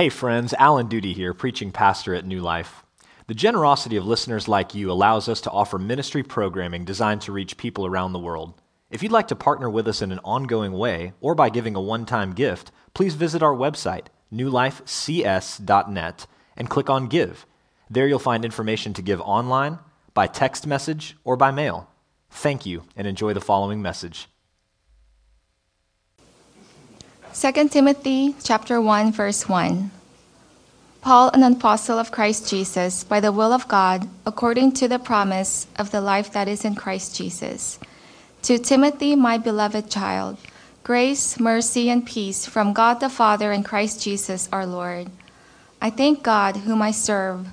Hey, friends, Alan Duty here, preaching pastor at New Life. The generosity of listeners like you allows us to offer ministry programming designed to reach people around the world. If you'd like to partner with us in an ongoing way or by giving a one time gift, please visit our website, newlifecs.net, and click on Give. There you'll find information to give online, by text message, or by mail. Thank you, and enjoy the following message. 2 Timothy chapter 1 verse 1 Paul an apostle of Christ Jesus by the will of God according to the promise of the life that is in Christ Jesus. To Timothy my beloved child grace mercy and peace from God the Father and Christ Jesus our Lord. I thank God whom I serve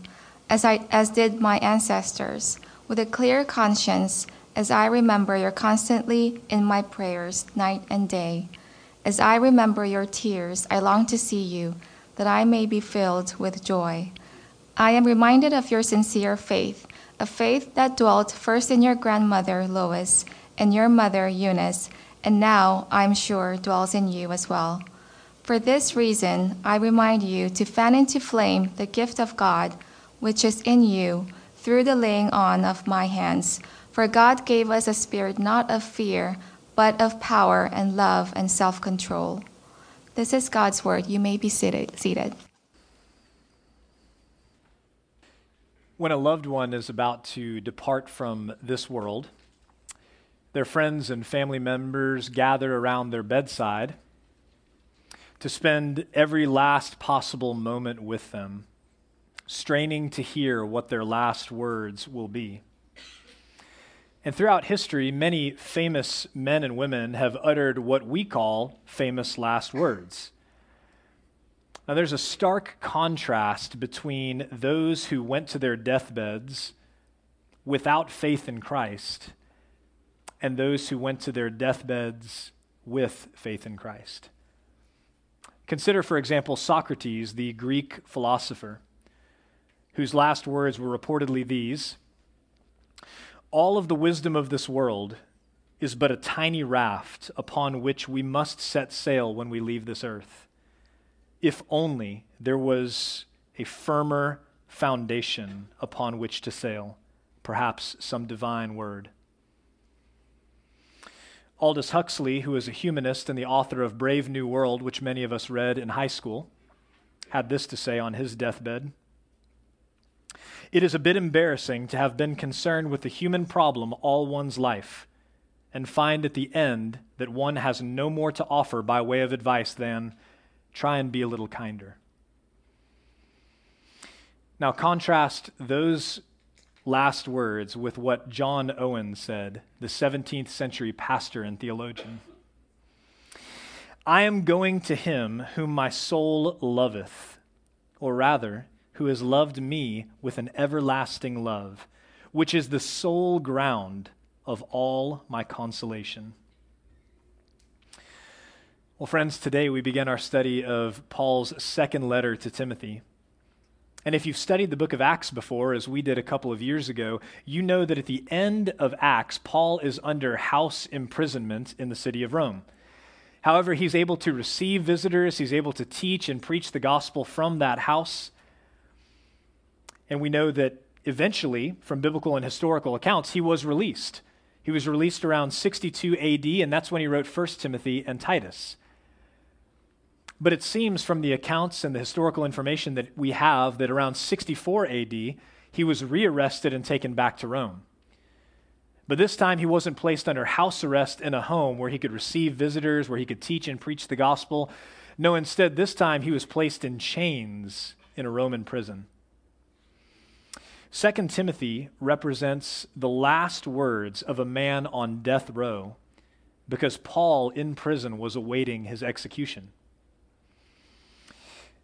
as I as did my ancestors with a clear conscience as I remember you constantly in my prayers night and day as I remember your tears, I long to see you, that I may be filled with joy. I am reminded of your sincere faith, a faith that dwelt first in your grandmother Lois and your mother Eunice, and now, I am sure, dwells in you as well. For this reason, I remind you to fan into flame the gift of God, which is in you, through the laying on of my hands. For God gave us a spirit not of fear, but of power and love and self control. This is God's word. You may be seated. seated. When a loved one is about to depart from this world, their friends and family members gather around their bedside to spend every last possible moment with them, straining to hear what their last words will be. And throughout history, many famous men and women have uttered what we call famous last words. Now, there's a stark contrast between those who went to their deathbeds without faith in Christ and those who went to their deathbeds with faith in Christ. Consider, for example, Socrates, the Greek philosopher, whose last words were reportedly these all of the wisdom of this world is but a tiny raft upon which we must set sail when we leave this earth. If only there was a firmer foundation upon which to sail, perhaps some divine word. Aldous Huxley, who is a humanist and the author of Brave New World, which many of us read in high school, had this to say on his deathbed. It is a bit embarrassing to have been concerned with the human problem all one's life and find at the end that one has no more to offer by way of advice than try and be a little kinder. Now, contrast those last words with what John Owen said, the 17th century pastor and theologian. I am going to him whom my soul loveth, or rather, who has loved me with an everlasting love, which is the sole ground of all my consolation. Well, friends, today we begin our study of Paul's second letter to Timothy. And if you've studied the book of Acts before, as we did a couple of years ago, you know that at the end of Acts, Paul is under house imprisonment in the city of Rome. However, he's able to receive visitors, he's able to teach and preach the gospel from that house. And we know that eventually, from biblical and historical accounts, he was released. He was released around 62 AD, and that's when he wrote 1 Timothy and Titus. But it seems from the accounts and the historical information that we have that around 64 AD, he was rearrested and taken back to Rome. But this time he wasn't placed under house arrest in a home where he could receive visitors, where he could teach and preach the gospel. No, instead, this time he was placed in chains in a Roman prison. Second Timothy represents the last words of a man on death row because Paul in prison was awaiting his execution.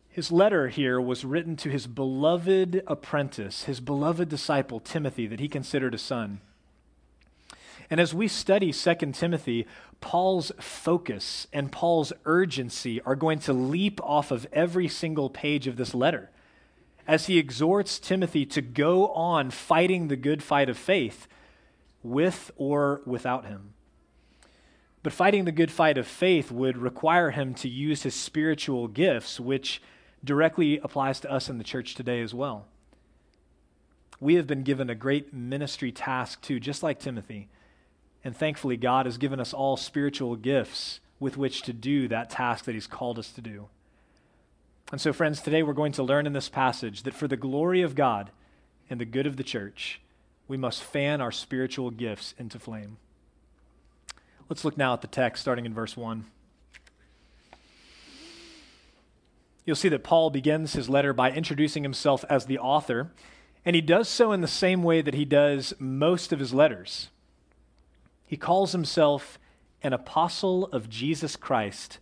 His letter here was written to his beloved apprentice, his beloved disciple, Timothy, that he considered a son. And as we study 2 Timothy, Paul's focus and Paul's urgency are going to leap off of every single page of this letter as he exhorts Timothy to go on fighting the good fight of faith with or without him. But fighting the good fight of faith would require him to use his spiritual gifts, which directly applies to us in the church today as well. We have been given a great ministry task too, just like Timothy. And thankfully, God has given us all spiritual gifts with which to do that task that He's called us to do. And so, friends, today we're going to learn in this passage that for the glory of God and the good of the church, we must fan our spiritual gifts into flame. Let's look now at the text starting in verse 1. You'll see that Paul begins his letter by introducing himself as the author, and he does so in the same way that he does most of his letters. He calls himself an apostle of Jesus Christ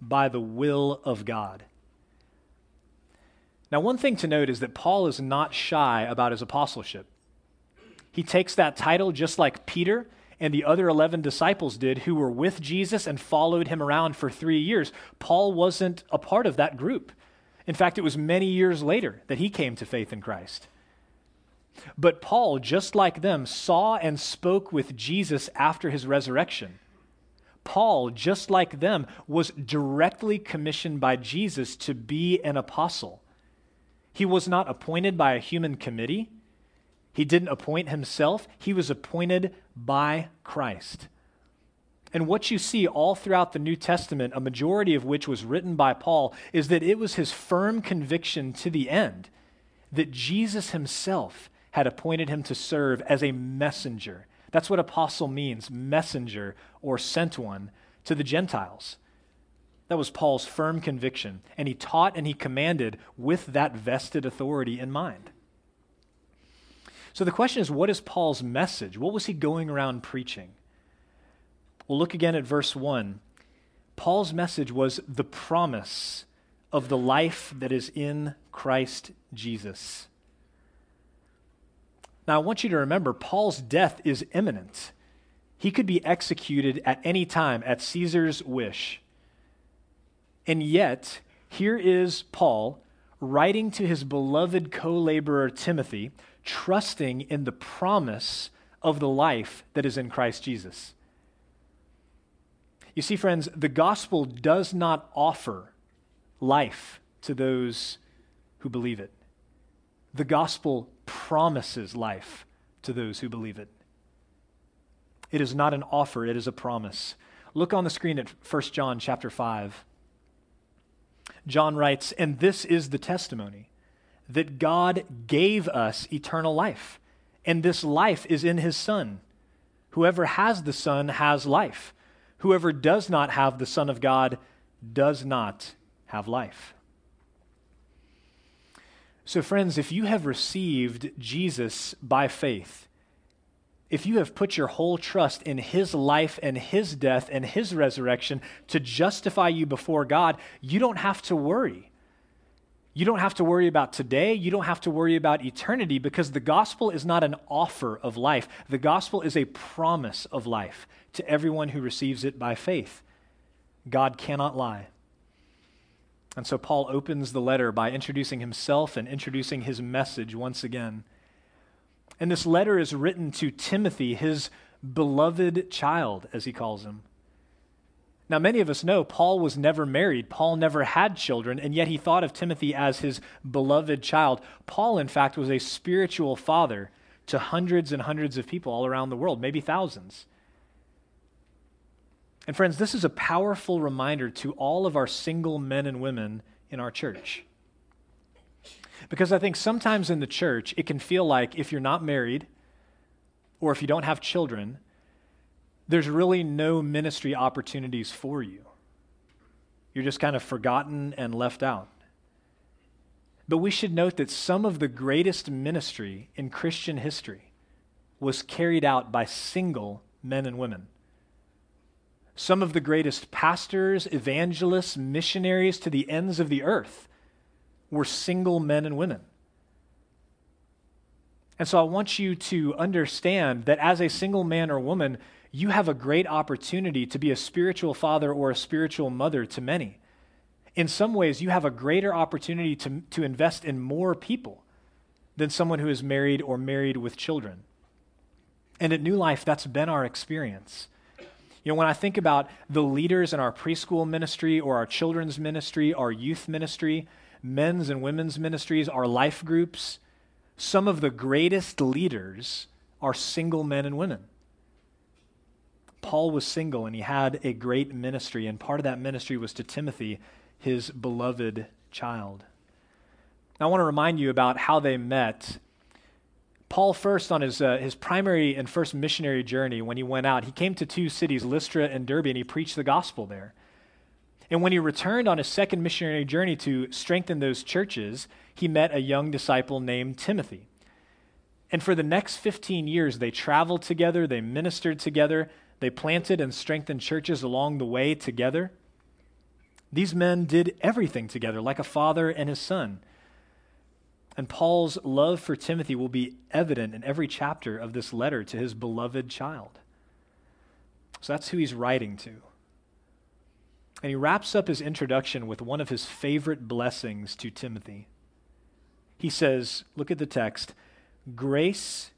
by the will of God. Now, one thing to note is that Paul is not shy about his apostleship. He takes that title just like Peter and the other 11 disciples did who were with Jesus and followed him around for three years. Paul wasn't a part of that group. In fact, it was many years later that he came to faith in Christ. But Paul, just like them, saw and spoke with Jesus after his resurrection. Paul, just like them, was directly commissioned by Jesus to be an apostle. He was not appointed by a human committee. He didn't appoint himself. He was appointed by Christ. And what you see all throughout the New Testament, a majority of which was written by Paul, is that it was his firm conviction to the end that Jesus himself had appointed him to serve as a messenger. That's what apostle means messenger or sent one to the Gentiles. That was Paul's firm conviction. And he taught and he commanded with that vested authority in mind. So the question is what is Paul's message? What was he going around preaching? We'll look again at verse 1. Paul's message was the promise of the life that is in Christ Jesus. Now, I want you to remember Paul's death is imminent. He could be executed at any time at Caesar's wish. And yet, here is Paul writing to his beloved co laborer Timothy, trusting in the promise of the life that is in Christ Jesus. You see, friends, the gospel does not offer life to those who believe it. The gospel promises life to those who believe it. It is not an offer, it is a promise. Look on the screen at 1 John chapter 5. John writes, And this is the testimony that God gave us eternal life, and this life is in his Son. Whoever has the Son has life. Whoever does not have the Son of God does not have life. So, friends, if you have received Jesus by faith, if you have put your whole trust in his life and his death and his resurrection to justify you before God, you don't have to worry. You don't have to worry about today. You don't have to worry about eternity because the gospel is not an offer of life. The gospel is a promise of life to everyone who receives it by faith. God cannot lie. And so Paul opens the letter by introducing himself and introducing his message once again. And this letter is written to Timothy, his beloved child, as he calls him. Now, many of us know Paul was never married. Paul never had children, and yet he thought of Timothy as his beloved child. Paul, in fact, was a spiritual father to hundreds and hundreds of people all around the world, maybe thousands. And, friends, this is a powerful reminder to all of our single men and women in our church. Because I think sometimes in the church, it can feel like if you're not married or if you don't have children, there's really no ministry opportunities for you. You're just kind of forgotten and left out. But we should note that some of the greatest ministry in Christian history was carried out by single men and women. Some of the greatest pastors, evangelists, missionaries to the ends of the earth were single men and women. And so I want you to understand that as a single man or woman, you have a great opportunity to be a spiritual father or a spiritual mother to many. In some ways, you have a greater opportunity to, to invest in more people than someone who is married or married with children. And at New Life, that's been our experience. You know, when I think about the leaders in our preschool ministry or our children's ministry, our youth ministry, men's and women's ministries, our life groups, some of the greatest leaders are single men and women. Paul was single and he had a great ministry, and part of that ministry was to Timothy, his beloved child. Now, I want to remind you about how they met. Paul, first on his, uh, his primary and first missionary journey, when he went out, he came to two cities, Lystra and Derbe, and he preached the gospel there. And when he returned on his second missionary journey to strengthen those churches, he met a young disciple named Timothy. And for the next 15 years, they traveled together, they ministered together, they planted and strengthened churches along the way together. These men did everything together, like a father and his son. And Paul's love for Timothy will be evident in every chapter of this letter to his beloved child. So that's who he's writing to. And he wraps up his introduction with one of his favorite blessings to Timothy. He says, look at the text grace,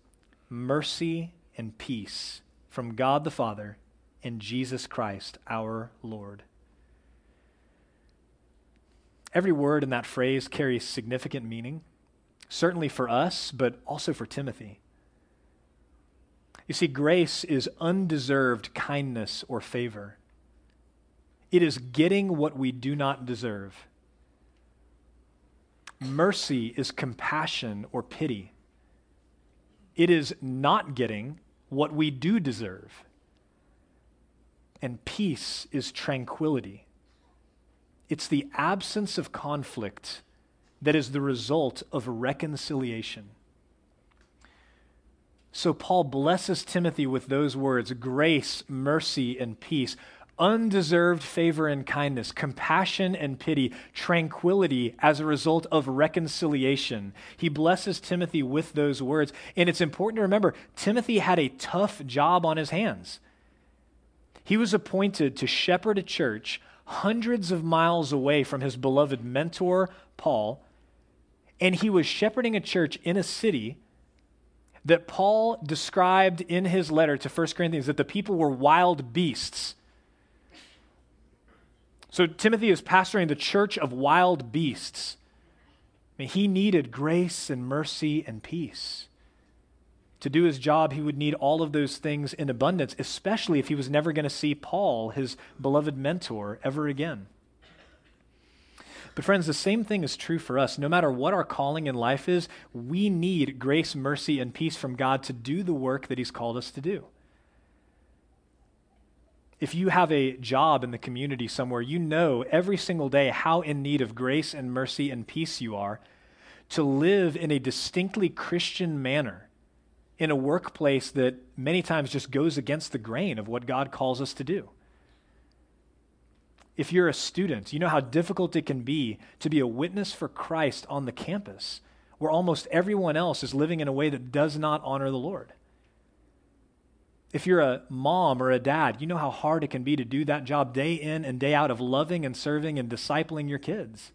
mercy, and peace from God the Father and Jesus Christ our Lord. Every word in that phrase carries significant meaning, certainly for us, but also for Timothy. You see, grace is undeserved kindness or favor. It is getting what we do not deserve. Mercy is compassion or pity. It is not getting what we do deserve. And peace is tranquility. It's the absence of conflict that is the result of reconciliation. So Paul blesses Timothy with those words grace, mercy, and peace undeserved favor and kindness, compassion and pity, tranquility as a result of reconciliation. He blesses Timothy with those words. And it's important to remember Timothy had a tough job on his hands. He was appointed to shepherd a church hundreds of miles away from his beloved mentor, Paul. And he was shepherding a church in a city that Paul described in his letter to 1 Corinthians that the people were wild beasts so Timothy is pastoring the church of wild beasts. I mean, he needed grace and mercy and peace. To do his job, he would need all of those things in abundance, especially if he was never going to see Paul, his beloved mentor, ever again. But, friends, the same thing is true for us. No matter what our calling in life is, we need grace, mercy, and peace from God to do the work that He's called us to do. If you have a job in the community somewhere, you know every single day how in need of grace and mercy and peace you are to live in a distinctly Christian manner in a workplace that many times just goes against the grain of what God calls us to do. If you're a student, you know how difficult it can be to be a witness for Christ on the campus where almost everyone else is living in a way that does not honor the Lord. If you're a mom or a dad, you know how hard it can be to do that job day in and day out of loving and serving and discipling your kids.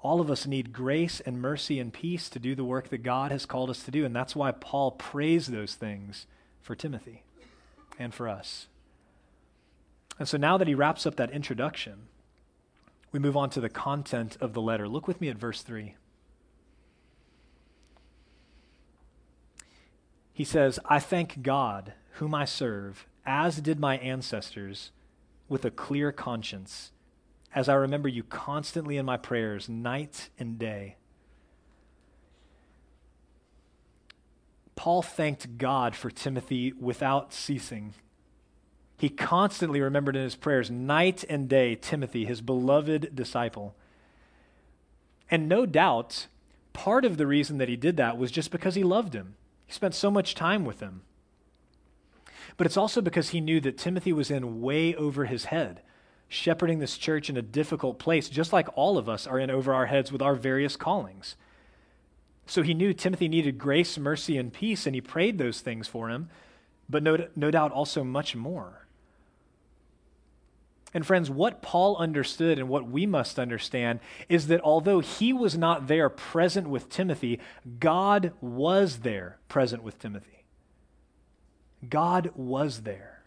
All of us need grace and mercy and peace to do the work that God has called us to do. And that's why Paul prays those things for Timothy and for us. And so now that he wraps up that introduction, we move on to the content of the letter. Look with me at verse 3. He says, I thank God, whom I serve, as did my ancestors, with a clear conscience, as I remember you constantly in my prayers, night and day. Paul thanked God for Timothy without ceasing. He constantly remembered in his prayers, night and day, Timothy, his beloved disciple. And no doubt, part of the reason that he did that was just because he loved him. He spent so much time with them. But it's also because he knew that Timothy was in way over his head, shepherding this church in a difficult place, just like all of us are in over our heads with our various callings. So he knew Timothy needed grace, mercy, and peace, and he prayed those things for him, but no, no doubt also much more. And friends, what Paul understood and what we must understand is that although he was not there present with Timothy, God was there present with Timothy. God was there.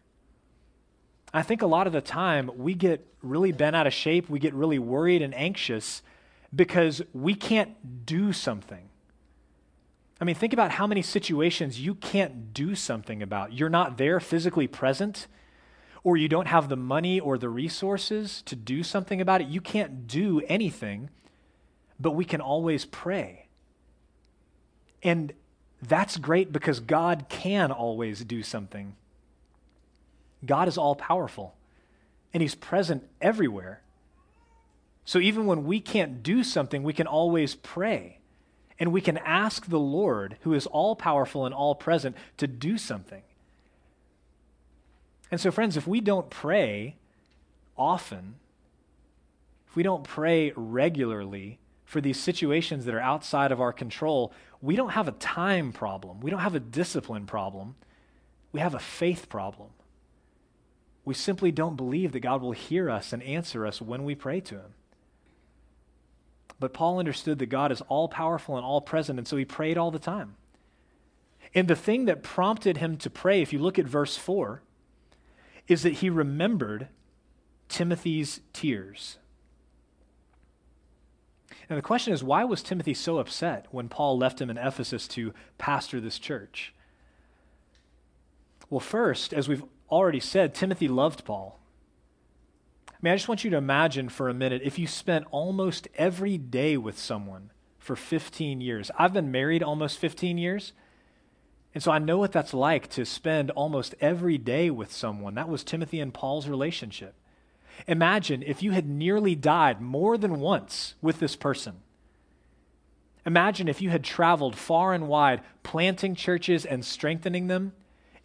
I think a lot of the time we get really bent out of shape, we get really worried and anxious because we can't do something. I mean, think about how many situations you can't do something about. You're not there physically present, or you don't have the money or the resources to do something about it. You can't do anything, but we can always pray. And that's great because God can always do something. God is all powerful, and He's present everywhere. So even when we can't do something, we can always pray. And we can ask the Lord, who is all powerful and all present, to do something. And so, friends, if we don't pray often, if we don't pray regularly for these situations that are outside of our control, we don't have a time problem. We don't have a discipline problem. We have a faith problem. We simply don't believe that God will hear us and answer us when we pray to Him. But Paul understood that God is all powerful and all present, and so he prayed all the time. And the thing that prompted him to pray, if you look at verse 4, is that he remembered Timothy's tears. And the question is, why was Timothy so upset when Paul left him in Ephesus to pastor this church? Well, first, as we've already said, Timothy loved Paul. I mean, I just want you to imagine for a minute if you spent almost every day with someone for 15 years. I've been married almost 15 years. And so I know what that's like to spend almost every day with someone. That was Timothy and Paul's relationship. Imagine if you had nearly died more than once with this person. Imagine if you had traveled far and wide, planting churches and strengthening them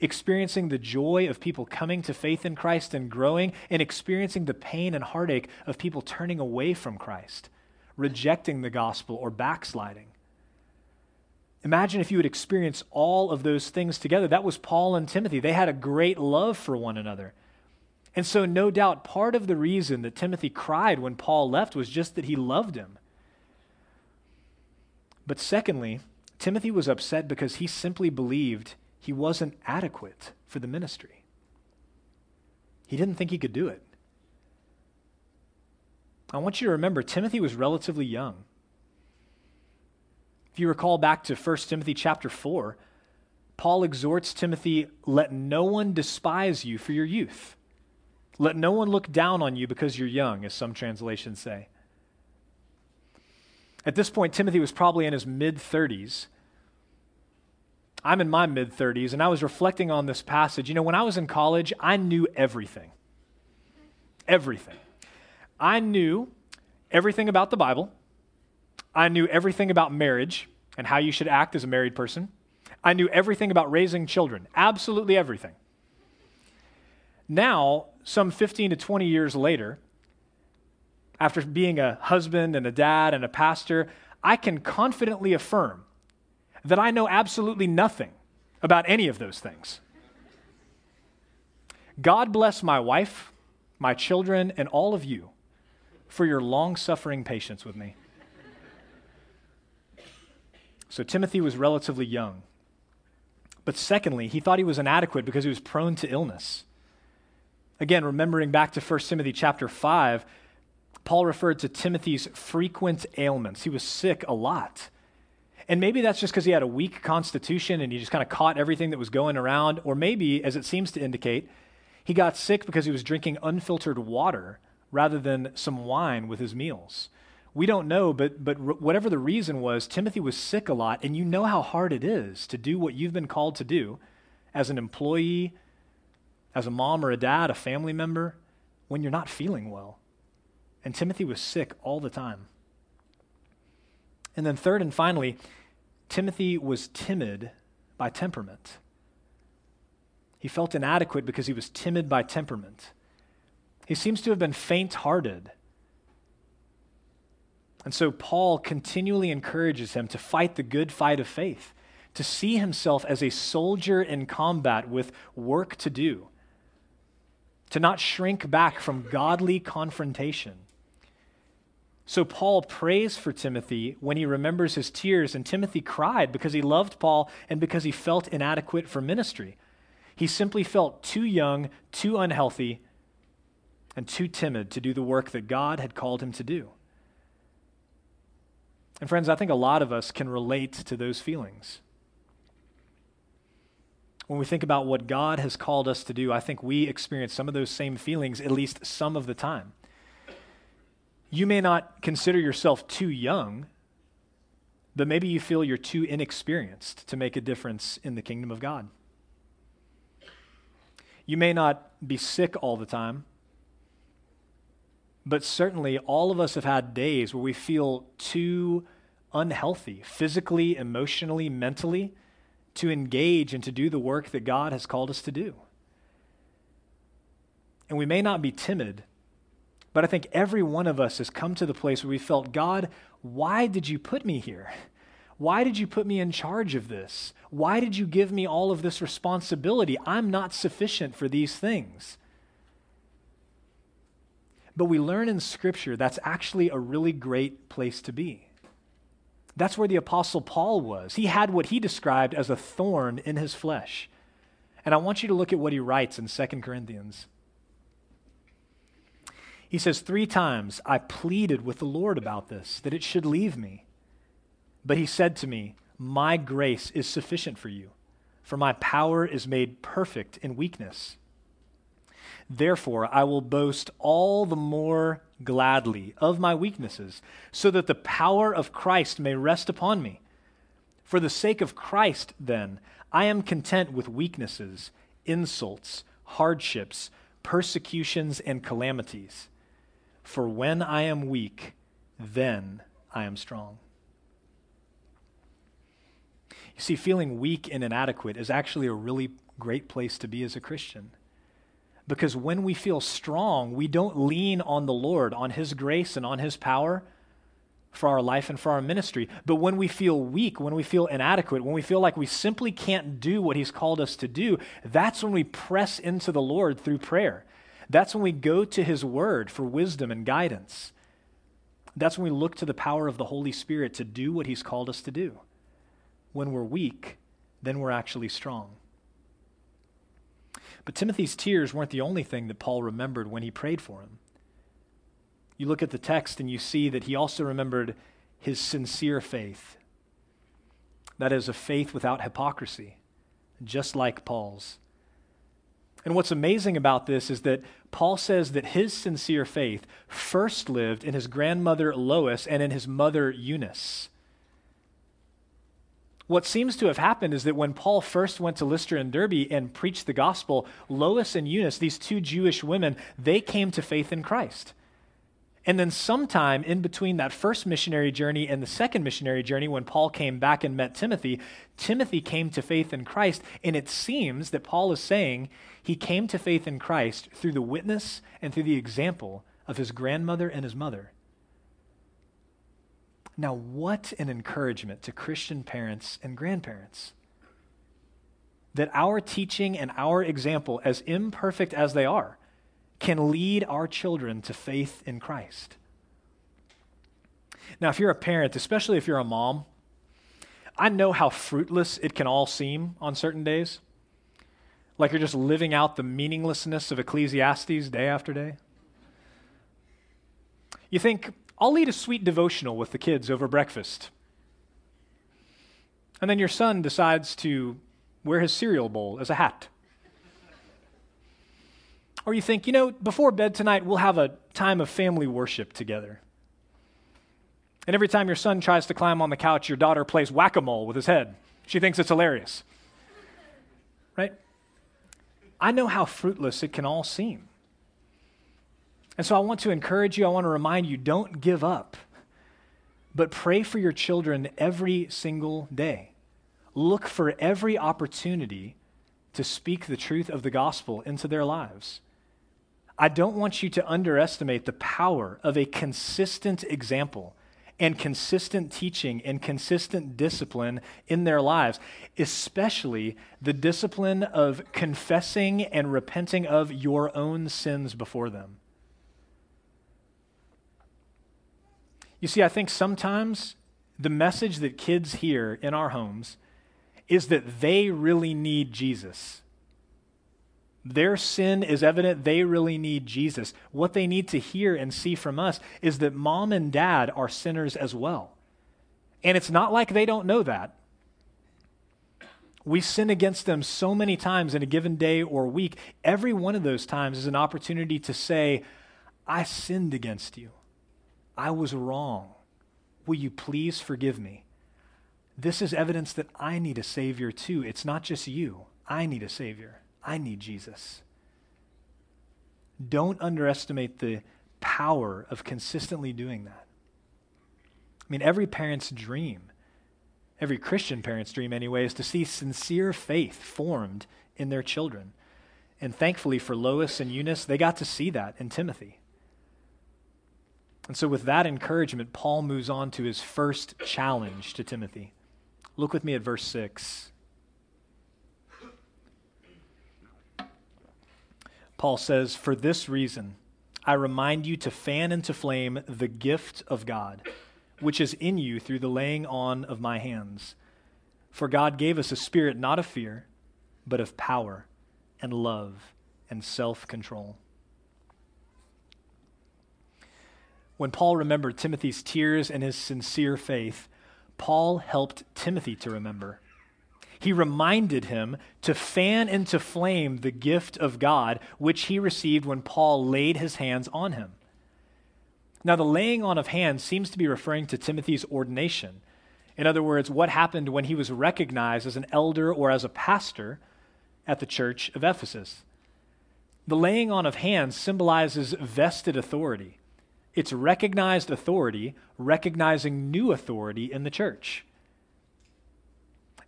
experiencing the joy of people coming to faith in Christ and growing, and experiencing the pain and heartache of people turning away from Christ, rejecting the gospel, or backsliding. Imagine if you would experience all of those things together. That was Paul and Timothy. They had a great love for one another. And so, no doubt, part of the reason that Timothy cried when Paul left was just that he loved him. But secondly, Timothy was upset because he simply believed he wasn't adequate for the ministry. He didn't think he could do it. I want you to remember Timothy was relatively young. If you recall back to 1 Timothy chapter 4, Paul exhorts Timothy, let no one despise you for your youth. Let no one look down on you because you're young, as some translations say. At this point, Timothy was probably in his mid 30s, I'm in my mid 30s, and I was reflecting on this passage. You know, when I was in college, I knew everything. Everything. I knew everything about the Bible. I knew everything about marriage and how you should act as a married person. I knew everything about raising children, absolutely everything. Now, some 15 to 20 years later, after being a husband and a dad and a pastor, I can confidently affirm that I know absolutely nothing about any of those things. God bless my wife, my children, and all of you for your long suffering patience with me. So, Timothy was relatively young. But secondly, he thought he was inadequate because he was prone to illness. Again, remembering back to 1 Timothy chapter 5, Paul referred to Timothy's frequent ailments. He was sick a lot. And maybe that's just because he had a weak constitution and he just kind of caught everything that was going around. Or maybe, as it seems to indicate, he got sick because he was drinking unfiltered water rather than some wine with his meals. We don't know, but, but whatever the reason was, Timothy was sick a lot, and you know how hard it is to do what you've been called to do as an employee, as a mom or a dad, a family member, when you're not feeling well. And Timothy was sick all the time. And then, third and finally, Timothy was timid by temperament. He felt inadequate because he was timid by temperament. He seems to have been faint hearted. And so Paul continually encourages him to fight the good fight of faith, to see himself as a soldier in combat with work to do, to not shrink back from godly confrontation. So Paul prays for Timothy when he remembers his tears, and Timothy cried because he loved Paul and because he felt inadequate for ministry. He simply felt too young, too unhealthy, and too timid to do the work that God had called him to do. And friends, I think a lot of us can relate to those feelings. When we think about what God has called us to do, I think we experience some of those same feelings at least some of the time. You may not consider yourself too young, but maybe you feel you're too inexperienced to make a difference in the kingdom of God. You may not be sick all the time, but certainly all of us have had days where we feel too unhealthy, physically, emotionally, mentally, to engage and to do the work that God has called us to do. And we may not be timid, but I think every one of us has come to the place where we felt, God, why did you put me here? Why did you put me in charge of this? Why did you give me all of this responsibility? I'm not sufficient for these things. But we learn in Scripture that's actually a really great place to be. That's where the Apostle Paul was. He had what he described as a thorn in his flesh. And I want you to look at what he writes in 2 Corinthians. He says, Three times I pleaded with the Lord about this, that it should leave me. But he said to me, My grace is sufficient for you, for my power is made perfect in weakness. Therefore, I will boast all the more gladly of my weaknesses, so that the power of Christ may rest upon me. For the sake of Christ, then, I am content with weaknesses, insults, hardships, persecutions, and calamities. For when I am weak, then I am strong. You see, feeling weak and inadequate is actually a really great place to be as a Christian. Because when we feel strong, we don't lean on the Lord, on His grace and on His power for our life and for our ministry. But when we feel weak, when we feel inadequate, when we feel like we simply can't do what He's called us to do, that's when we press into the Lord through prayer. That's when we go to His Word for wisdom and guidance. That's when we look to the power of the Holy Spirit to do what He's called us to do. When we're weak, then we're actually strong. But Timothy's tears weren't the only thing that Paul remembered when he prayed for him. You look at the text and you see that he also remembered his sincere faith. That is, a faith without hypocrisy, just like Paul's. And what's amazing about this is that Paul says that his sincere faith first lived in his grandmother Lois and in his mother Eunice. What seems to have happened is that when Paul first went to Lystra and Derbe and preached the gospel, Lois and Eunice, these two Jewish women, they came to faith in Christ. And then, sometime in between that first missionary journey and the second missionary journey, when Paul came back and met Timothy, Timothy came to faith in Christ. And it seems that Paul is saying he came to faith in Christ through the witness and through the example of his grandmother and his mother. Now, what an encouragement to Christian parents and grandparents that our teaching and our example, as imperfect as they are, can lead our children to faith in Christ. Now, if you're a parent, especially if you're a mom, I know how fruitless it can all seem on certain days. Like you're just living out the meaninglessness of Ecclesiastes day after day. You think, I'll lead a sweet devotional with the kids over breakfast. And then your son decides to wear his cereal bowl as a hat. Or you think, you know, before bed tonight, we'll have a time of family worship together. And every time your son tries to climb on the couch, your daughter plays whack a mole with his head. She thinks it's hilarious. Right? I know how fruitless it can all seem. And so I want to encourage you, I want to remind you don't give up, but pray for your children every single day. Look for every opportunity to speak the truth of the gospel into their lives. I don't want you to underestimate the power of a consistent example and consistent teaching and consistent discipline in their lives, especially the discipline of confessing and repenting of your own sins before them. You see, I think sometimes the message that kids hear in our homes is that they really need Jesus. Their sin is evident. They really need Jesus. What they need to hear and see from us is that mom and dad are sinners as well. And it's not like they don't know that. We sin against them so many times in a given day or week. Every one of those times is an opportunity to say, I sinned against you. I was wrong. Will you please forgive me? This is evidence that I need a Savior too. It's not just you. I need a Savior. I need Jesus. Don't underestimate the power of consistently doing that. I mean, every parent's dream, every Christian parent's dream anyway, is to see sincere faith formed in their children. And thankfully for Lois and Eunice, they got to see that in Timothy. And so, with that encouragement, Paul moves on to his first challenge to Timothy. Look with me at verse 6. Paul says, For this reason, I remind you to fan into flame the gift of God, which is in you through the laying on of my hands. For God gave us a spirit not of fear, but of power and love and self control. When Paul remembered Timothy's tears and his sincere faith, Paul helped Timothy to remember. He reminded him to fan into flame the gift of God, which he received when Paul laid his hands on him. Now, the laying on of hands seems to be referring to Timothy's ordination. In other words, what happened when he was recognized as an elder or as a pastor at the church of Ephesus. The laying on of hands symbolizes vested authority. It's recognized authority, recognizing new authority in the church.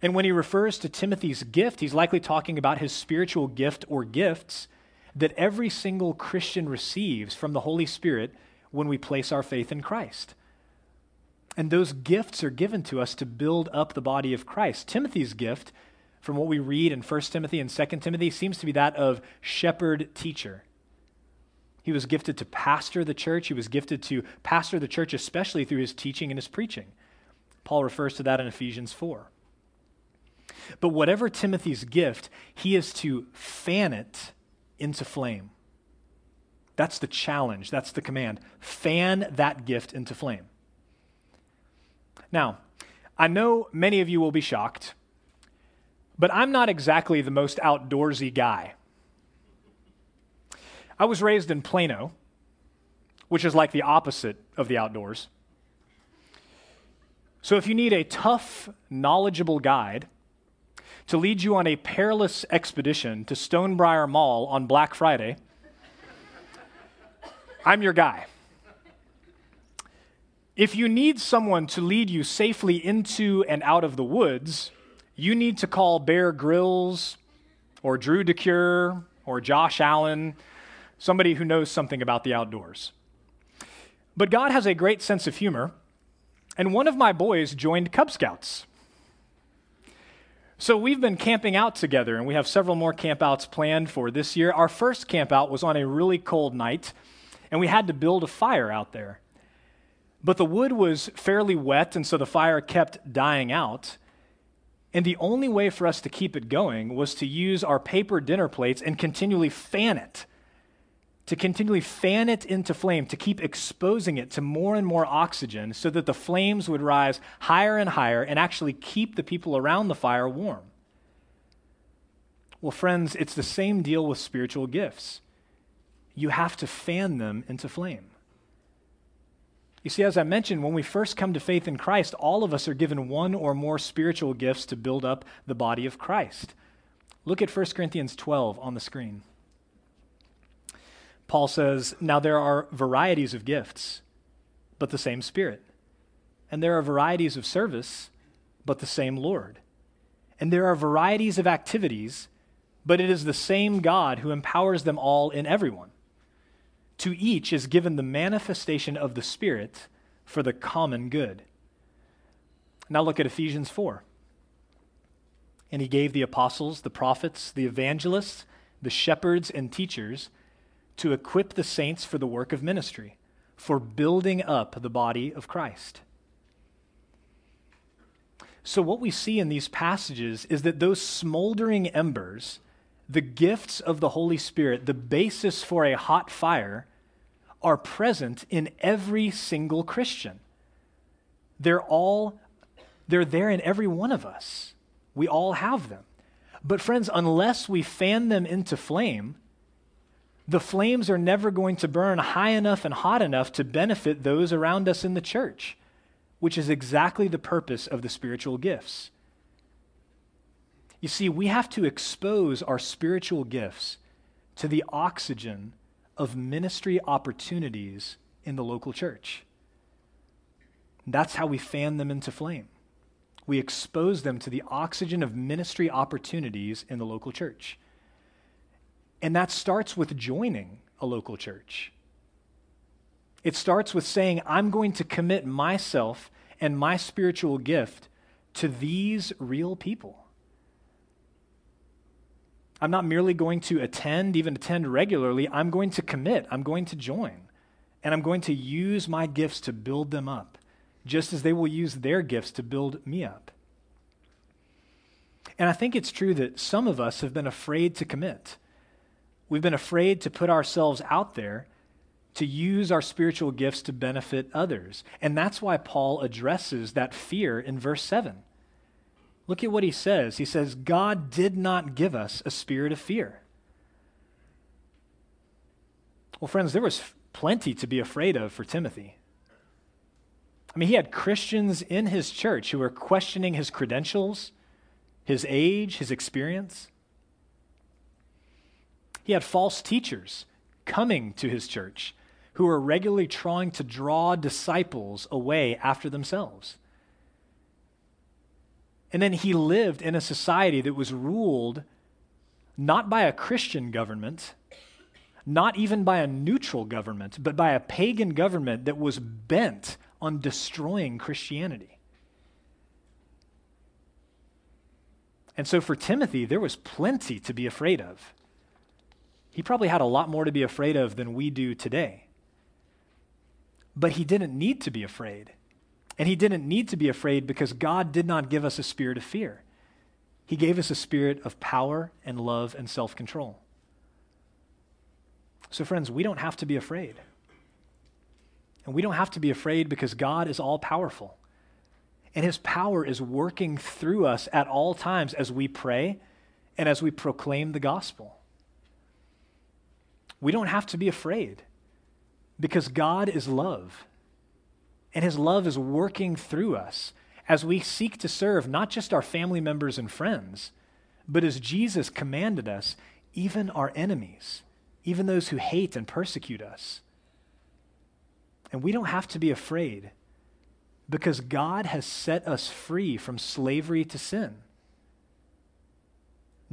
And when he refers to Timothy's gift, he's likely talking about his spiritual gift or gifts that every single Christian receives from the Holy Spirit when we place our faith in Christ. And those gifts are given to us to build up the body of Christ. Timothy's gift, from what we read in 1 Timothy and 2 Timothy, seems to be that of shepherd teacher. He was gifted to pastor the church. He was gifted to pastor the church, especially through his teaching and his preaching. Paul refers to that in Ephesians 4. But whatever Timothy's gift, he is to fan it into flame. That's the challenge. That's the command. Fan that gift into flame. Now, I know many of you will be shocked, but I'm not exactly the most outdoorsy guy. I was raised in Plano, which is like the opposite of the outdoors. So if you need a tough, knowledgeable guide to lead you on a perilous expedition to Stonebriar Mall on Black Friday, I'm your guy. If you need someone to lead you safely into and out of the woods, you need to call Bear Grylls or Drew DeCure or Josh Allen somebody who knows something about the outdoors. But God has a great sense of humor, and one of my boys joined Cub Scouts. So we've been camping out together, and we have several more campouts planned for this year. Our first campout was on a really cold night, and we had to build a fire out there. But the wood was fairly wet, and so the fire kept dying out. And the only way for us to keep it going was to use our paper dinner plates and continually fan it to continually fan it into flame, to keep exposing it to more and more oxygen so that the flames would rise higher and higher and actually keep the people around the fire warm. Well, friends, it's the same deal with spiritual gifts. You have to fan them into flame. You see, as I mentioned, when we first come to faith in Christ, all of us are given one or more spiritual gifts to build up the body of Christ. Look at 1 Corinthians 12 on the screen. Paul says, Now there are varieties of gifts, but the same Spirit. And there are varieties of service, but the same Lord. And there are varieties of activities, but it is the same God who empowers them all in everyone. To each is given the manifestation of the Spirit for the common good. Now look at Ephesians 4. And he gave the apostles, the prophets, the evangelists, the shepherds, and teachers to equip the saints for the work of ministry, for building up the body of Christ. So, what we see in these passages is that those smoldering embers, the gifts of the Holy Spirit, the basis for a hot fire, are present in every single Christian. They're all They're there in every one of us. We all have them. But, friends, unless we fan them into flame, the flames are never going to burn high enough and hot enough to benefit those around us in the church, which is exactly the purpose of the spiritual gifts. You see, we have to expose our spiritual gifts to the oxygen of ministry opportunities in the local church. That's how we fan them into flame. We expose them to the oxygen of ministry opportunities in the local church. And that starts with joining a local church. It starts with saying, I'm going to commit myself and my spiritual gift to these real people. I'm not merely going to attend, even attend regularly. I'm going to commit. I'm going to join. And I'm going to use my gifts to build them up, just as they will use their gifts to build me up. And I think it's true that some of us have been afraid to commit. We've been afraid to put ourselves out there to use our spiritual gifts to benefit others. And that's why Paul addresses that fear in verse 7. Look at what he says. He says, God did not give us a spirit of fear. Well, friends, there was plenty to be afraid of for Timothy. I mean, he had Christians in his church who were questioning his credentials, his age, his experience. He had false teachers coming to his church who were regularly trying to draw disciples away after themselves. And then he lived in a society that was ruled not by a Christian government, not even by a neutral government, but by a pagan government that was bent on destroying Christianity. And so for Timothy, there was plenty to be afraid of. He probably had a lot more to be afraid of than we do today. But he didn't need to be afraid and he didn't need to be afraid because God did not give us a spirit of fear. He gave us a spirit of power and love and self control. So, friends, we don't have to be afraid. And we don't have to be afraid because God is all powerful. And his power is working through us at all times as we pray and as we proclaim the gospel. We don't have to be afraid because God is love and his love is working through us as we seek to serve not just our family members and friends, but as Jesus commanded us, even our enemies, even those who hate and persecute us. And we don't have to be afraid because God has set us free from slavery to sin.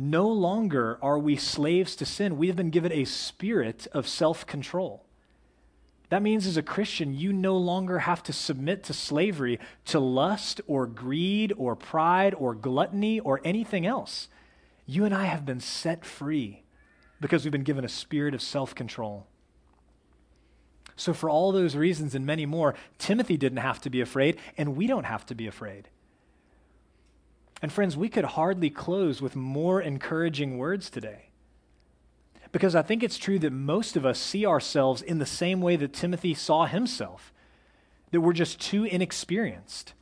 No longer are we slaves to sin. We have been given a spirit of self control. That means as a Christian, you no longer have to submit to slavery to lust or greed or pride or gluttony or anything else. You and I have been set free because we've been given a spirit of self control. So, for all those reasons and many more, Timothy didn't have to be afraid, and we don't have to be afraid. And, friends, we could hardly close with more encouraging words today. Because I think it's true that most of us see ourselves in the same way that Timothy saw himself that we're just too inexperienced.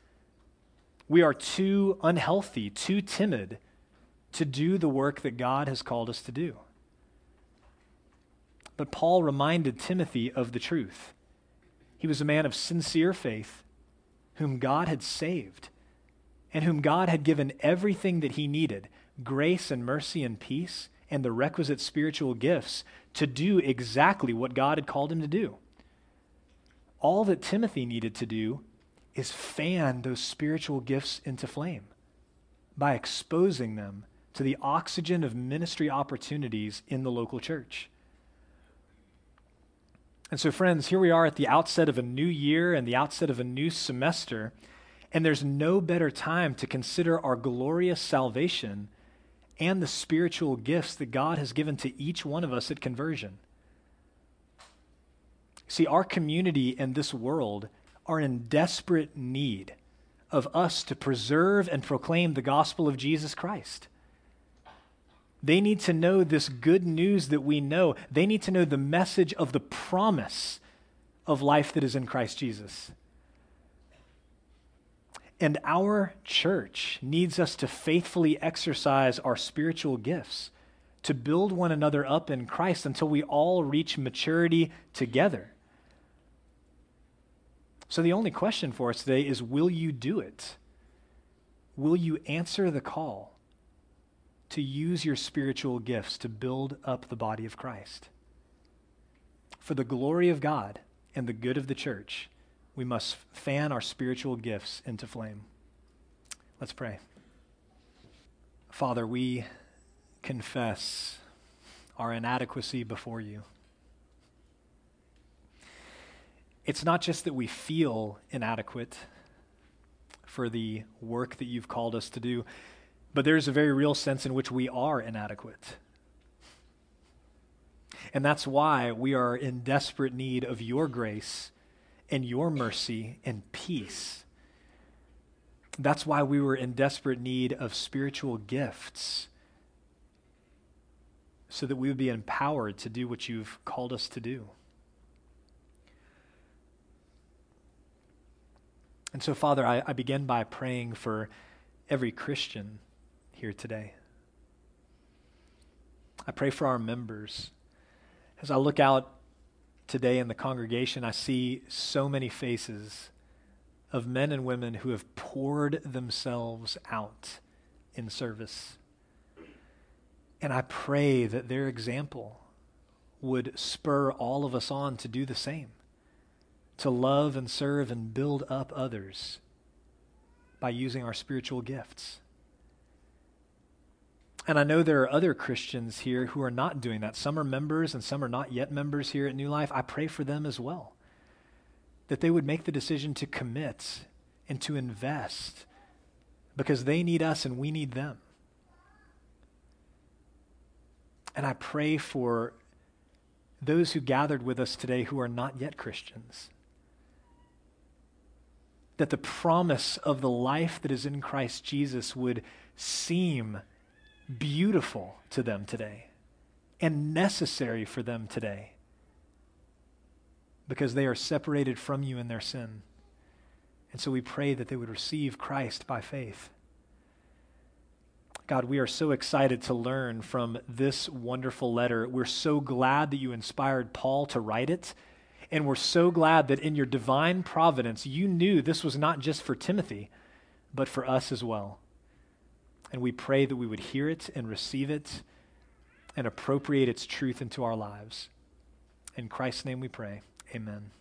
We are too unhealthy, too timid to do the work that God has called us to do. But Paul reminded Timothy of the truth. He was a man of sincere faith, whom God had saved, and whom God had given everything that he needed grace and mercy and peace and the requisite spiritual gifts to do exactly what God had called him to do. All that Timothy needed to do is fan those spiritual gifts into flame by exposing them to the oxygen of ministry opportunities in the local church. And so, friends, here we are at the outset of a new year and the outset of a new semester, and there's no better time to consider our glorious salvation and the spiritual gifts that God has given to each one of us at conversion. See, our community and this world are in desperate need of us to preserve and proclaim the gospel of Jesus Christ. They need to know this good news that we know. They need to know the message of the promise of life that is in Christ Jesus. And our church needs us to faithfully exercise our spiritual gifts, to build one another up in Christ until we all reach maturity together. So, the only question for us today is will you do it? Will you answer the call to use your spiritual gifts to build up the body of Christ? For the glory of God and the good of the church, we must fan our spiritual gifts into flame. Let's pray. Father, we confess our inadequacy before you. It's not just that we feel inadequate for the work that you've called us to do, but there's a very real sense in which we are inadequate. And that's why we are in desperate need of your grace and your mercy and peace. That's why we were in desperate need of spiritual gifts so that we would be empowered to do what you've called us to do. And so, Father, I, I begin by praying for every Christian here today. I pray for our members. As I look out today in the congregation, I see so many faces of men and women who have poured themselves out in service. And I pray that their example would spur all of us on to do the same, to love and serve and build up others by using our spiritual gifts. And I know there are other Christians here who are not doing that. Some are members and some are not yet members here at New Life. I pray for them as well. That they would make the decision to commit and to invest because they need us and we need them. And I pray for those who gathered with us today who are not yet Christians. That the promise of the life that is in Christ Jesus would seem beautiful to them today and necessary for them today because they are separated from you in their sin. And so we pray that they would receive Christ by faith. God, we are so excited to learn from this wonderful letter. We're so glad that you inspired Paul to write it. And we're so glad that in your divine providence, you knew this was not just for Timothy, but for us as well. And we pray that we would hear it and receive it and appropriate its truth into our lives. In Christ's name we pray. Amen.